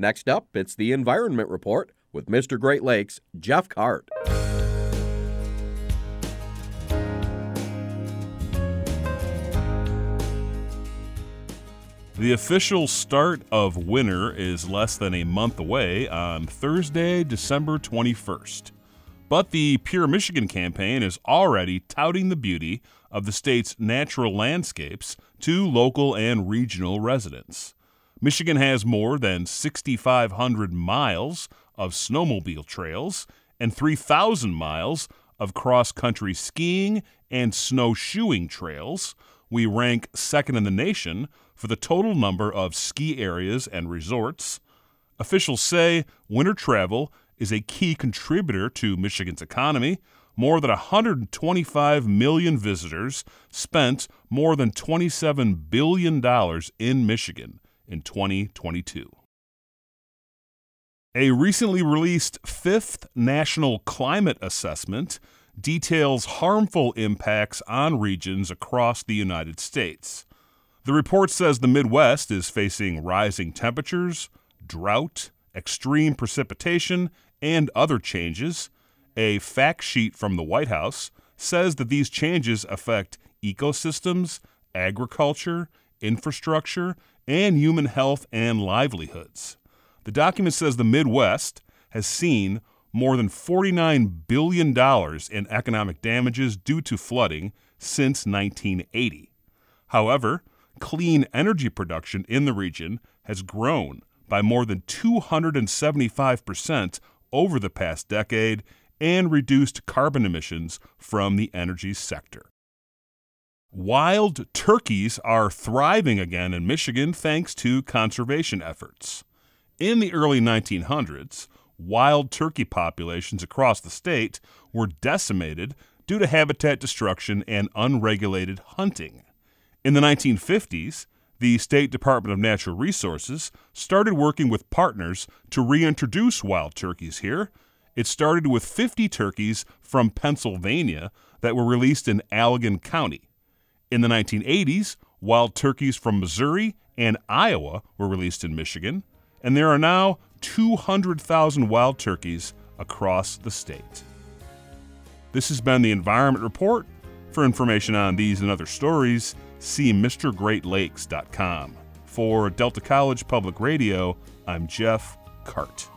Next up, it's the Environment Report with Mr. Great Lakes, Jeff Kart. The official start of winter is less than a month away on Thursday, December 21st. But the Pure Michigan campaign is already touting the beauty of the state's natural landscapes to local and regional residents. Michigan has more than 6,500 miles of snowmobile trails and 3,000 miles of cross country skiing and snowshoeing trails. We rank second in the nation for the total number of ski areas and resorts. Officials say winter travel is a key contributor to Michigan's economy. More than 125 million visitors spent more than $27 billion in Michigan in 2022. A recently released fifth national climate assessment details harmful impacts on regions across the United States. The report says the Midwest is facing rising temperatures, drought, extreme precipitation, and other changes. A fact sheet from the White House says that these changes affect ecosystems, agriculture, infrastructure, and human health and livelihoods. The document says the Midwest has seen more than $49 billion in economic damages due to flooding since 1980. However, clean energy production in the region has grown by more than 275% over the past decade and reduced carbon emissions from the energy sector. Wild turkeys are thriving again in Michigan thanks to conservation efforts. In the early 1900s, wild turkey populations across the state were decimated due to habitat destruction and unregulated hunting. In the 1950s, the State Department of Natural Resources started working with partners to reintroduce wild turkeys here. It started with 50 turkeys from Pennsylvania that were released in Allegan County. In the 1980s, wild turkeys from Missouri and Iowa were released in Michigan, and there are now 200,000 wild turkeys across the state. This has been the Environment Report. For information on these and other stories, see MrGreatLakes.com. For Delta College Public Radio, I'm Jeff Kart.